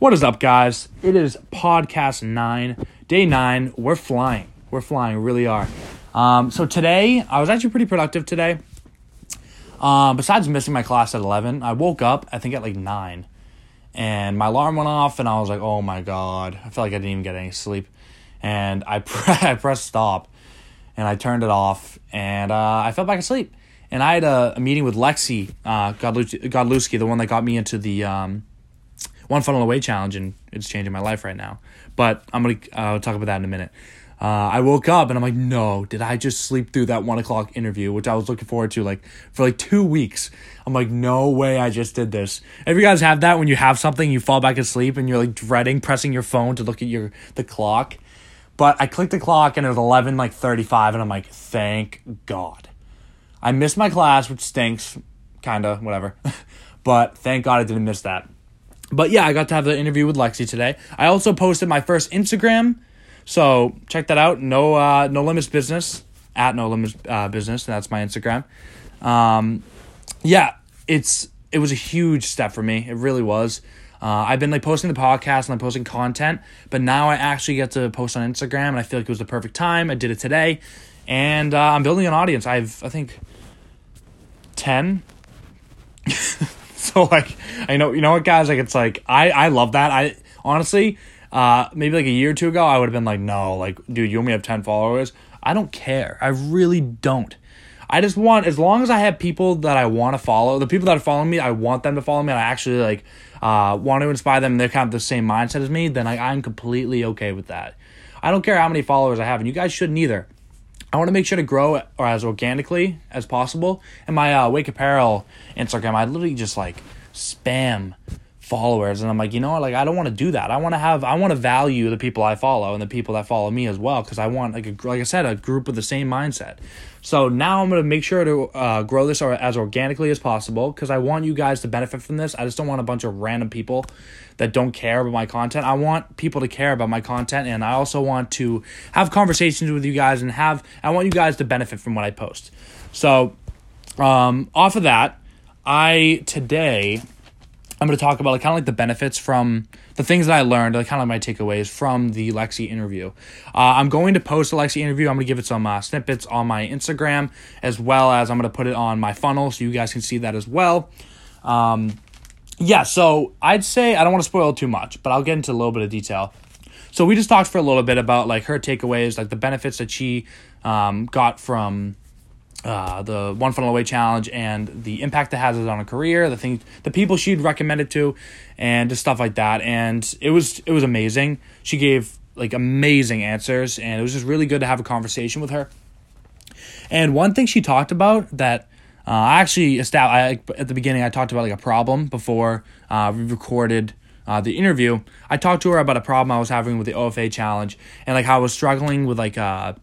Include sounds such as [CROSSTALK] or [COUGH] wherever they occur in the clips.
What is up, guys? It is podcast nine, day nine. We're flying. We're flying, really are. Um, so today, I was actually pretty productive today. Um, besides missing my class at 11, I woke up, I think, at like 9. And my alarm went off, and I was like, oh my God. I felt like I didn't even get any sleep. And I, [LAUGHS] pre- I pressed stop, and I turned it off, and uh, I fell back asleep. And I had a, a meeting with Lexi uh, Godlewski, the one that got me into the. Um, one funnel away challenge, and it's changing my life right now. But I'm gonna uh, talk about that in a minute. Uh, I woke up and I'm like, no, did I just sleep through that one o'clock interview, which I was looking forward to like for like two weeks? I'm like, no way, I just did this. If you guys have that when you have something, you fall back asleep and you're like dreading pressing your phone to look at your the clock. But I clicked the clock and it was eleven like thirty five, and I'm like, thank God. I missed my class, which stinks, kinda, whatever. [LAUGHS] but thank God I didn't miss that. But yeah, I got to have the interview with Lexi today. I also posted my first Instagram, so check that out. No, uh, no limits business at no limits uh, business. That's my Instagram. Um, yeah, it's it was a huge step for me. It really was. Uh, I've been like posting the podcast and I'm posting content, but now I actually get to post on Instagram, and I feel like it was the perfect time. I did it today, and uh, I'm building an audience. I've I think ten. [LAUGHS] [LAUGHS] so like I know you know what guys? Like it's like I I love that. I honestly uh maybe like a year or two ago I would have been like no like dude you only have 10 followers. I don't care. I really don't. I just want as long as I have people that I want to follow the people that are following me I want them to follow me and I actually like uh want to inspire them and they're kind of the same mindset as me then like I'm completely okay with that. I don't care how many followers I have and you guys shouldn't either I want to make sure to grow or as organically as possible. And my uh, Wake Apparel Instagram, I literally just like spam followers, and I'm like, you know what? Like, I don't want to do that. I want to have, I want to value the people I follow and the people that follow me as well, because I want like a, like I said, a group with the same mindset. So now I'm gonna make sure to uh, grow this as organically as possible, because I want you guys to benefit from this. I just don't want a bunch of random people that don't care about my content. I want people to care about my content and I also want to have conversations with you guys and have I want you guys to benefit from what I post. So, um, off of that, I today I'm going to talk about like, kind of like the benefits from the things that I learned, like kind of my takeaways from the Lexi interview. Uh, I'm going to post a Lexi interview. I'm going to give it some uh, snippets on my Instagram as well as I'm going to put it on my funnel so you guys can see that as well. Um, yeah, so I'd say I don't want to spoil too much, but I'll get into a little bit of detail. So we just talked for a little bit about like her takeaways, like the benefits that she um, got from uh, the one funnel away challenge and the impact that has on her career, the things, the people she'd recommend it to, and just stuff like that. And it was it was amazing. She gave like amazing answers, and it was just really good to have a conversation with her. And one thing she talked about that uh, I actually established at the beginning. I talked about like a problem before uh, we recorded uh, the interview. I talked to her about a problem I was having with the OFA challenge and like how I was struggling with like uh,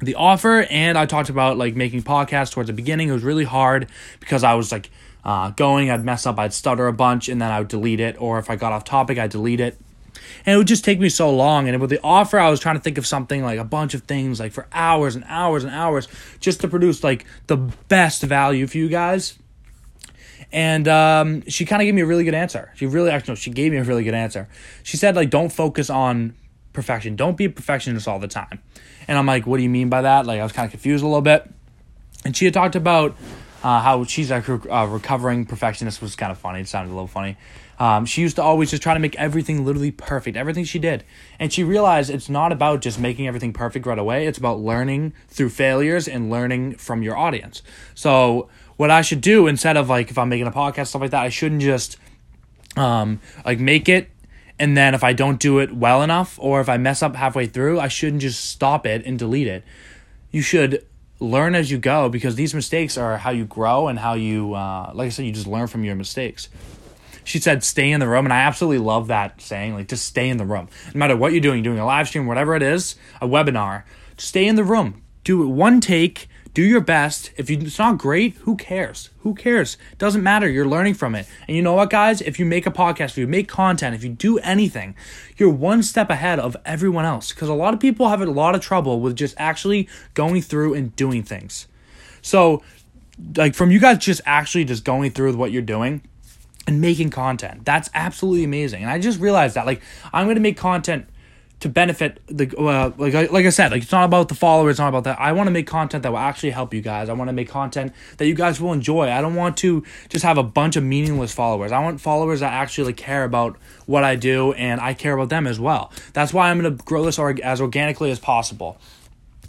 the offer. And I talked about like making podcasts towards the beginning. It was really hard because I was like uh, going, I'd mess up, I'd stutter a bunch, and then I would delete it. Or if I got off topic, I'd delete it and it would just take me so long. And with the offer, I was trying to think of something like a bunch of things, like for hours and hours and hours, just to produce like the best value for you guys. And um, she kind of gave me a really good answer. She really, actually, no, she gave me a really good answer. She said, like, don't focus on perfection. Don't be a perfectionist all the time. And I'm like, what do you mean by that? Like, I was kind of confused a little bit. And she had talked about uh, how she's a uh, recovering perfectionist, was kind of funny. It sounded a little funny. Um, she used to always just try to make everything literally perfect, everything she did. And she realized it's not about just making everything perfect right away, it's about learning through failures and learning from your audience. So, what I should do instead of like if I'm making a podcast, stuff like that, I shouldn't just um, like make it and then if I don't do it well enough or if I mess up halfway through, I shouldn't just stop it and delete it. You should learn as you go because these mistakes are how you grow and how you, uh, like I said, you just learn from your mistakes. She said stay in the room and i absolutely love that saying like just stay in the room. No matter what you're doing you're doing a live stream whatever it is a webinar stay in the room. Do it one take do your best. If you, it's not great who cares? Who cares? Doesn't matter. You're learning from it. And you know what guys? If you make a podcast if you make content if you do anything you're one step ahead of everyone else. Because a lot of people have a lot of trouble with just actually going through and doing things. So like from you guys just actually just going through with what you're doing and making content. That's absolutely amazing. And I just realized that like I'm to make content to benefit the uh, like like I said, like it's not about the followers, it's not about that. I want to make content that will actually help you guys. I want to make content that you guys will enjoy. I don't want to just have a bunch of meaningless followers. I want followers that actually care about what I do and I care about them as well. That's why I'm going to grow this org- as organically as possible.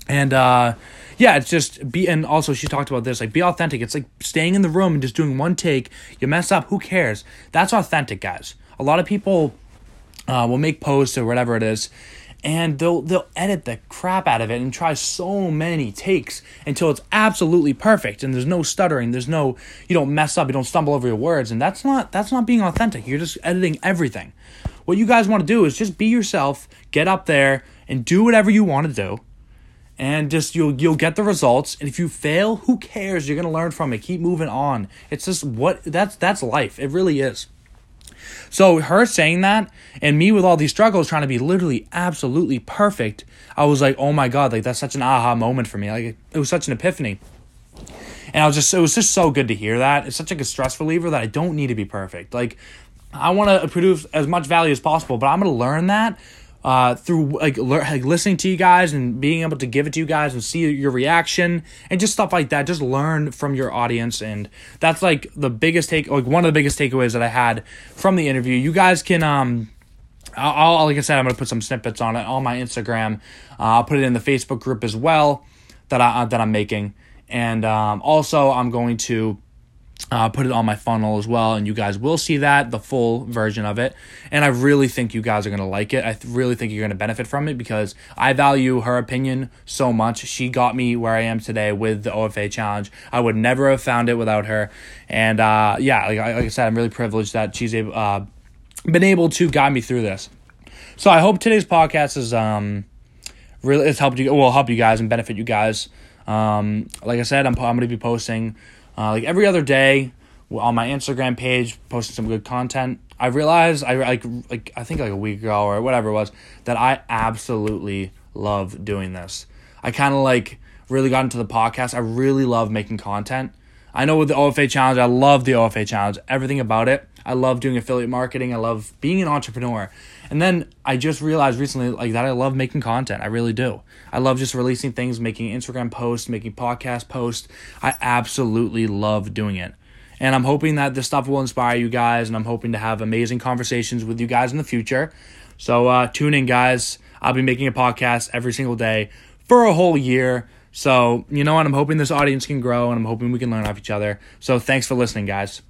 And uh yeah, it's just be and also she talked about this like be authentic. It's like staying in the room and just doing one take. You mess up, who cares? That's authentic, guys. A lot of people uh, will make posts or whatever it is, and they'll they'll edit the crap out of it and try so many takes until it's absolutely perfect and there's no stuttering there's no you don't mess up you don't stumble over your words and that's not that's not being authentic. You're just editing everything. What you guys want to do is just be yourself get up there and do whatever you want to do and just you'll you'll get the results and if you fail who cares? You're to learn from it. Keep moving on. It's just what that's that's life. It really is so her saying that and me with all these struggles trying to be literally absolutely perfect, I was like, "Oh my god, like that's such an aha moment for me. Like it was such an epiphany." And I was just it was just so good to hear that. It's such like a stress reliever that I don't need to be perfect. Like I want to produce as much value as possible, but I'm going to learn that uh, through like, le- like listening to you guys and being able to give it to you guys and see your reaction and just stuff like that. Just learn from your audience, and that's like the biggest take, like one of the biggest takeaways that I had from the interview. You guys can um. I'll, I'll like I said, I'm gonna put some snippets on it on my Instagram. Uh, I'll put it in the Facebook group as well that I uh, that I'm making, and um, also I'm going to uh, put it on my funnel as well, and you guys will see that the full version of it. And I really think you guys are gonna like it. I th- really think you're gonna benefit from it because I value her opinion so much. She got me where I am today with the OFA challenge. I would never have found it without her. And uh, yeah, like, like, I said, I'm really privileged that she's able, uh, been able to guide me through this. So I hope today's podcast is um really it's helped you will help you guys and benefit you guys. Um, like I said, I'm I'm gonna be posting uh, like every other day on my Instagram page, posting some good content. I realized I like like I think like a week ago or whatever it was that I absolutely love doing this. I kind of like really got into the podcast. I really love making content. I know with the OFA challenge, I love the OFA challenge, everything about it. I love doing affiliate marketing. I love being an entrepreneur. And then I just realized recently like that I love making content. I really do. I love just releasing things, making Instagram posts, making podcast posts. I absolutely love doing it. And I'm hoping that this stuff will inspire you guys and I'm hoping to have amazing conversations with you guys in the future. So uh, tune in guys. I'll be making a podcast every single day for a whole year. So, you know what? I'm hoping this audience can grow and I'm hoping we can learn off each other. So, thanks for listening, guys.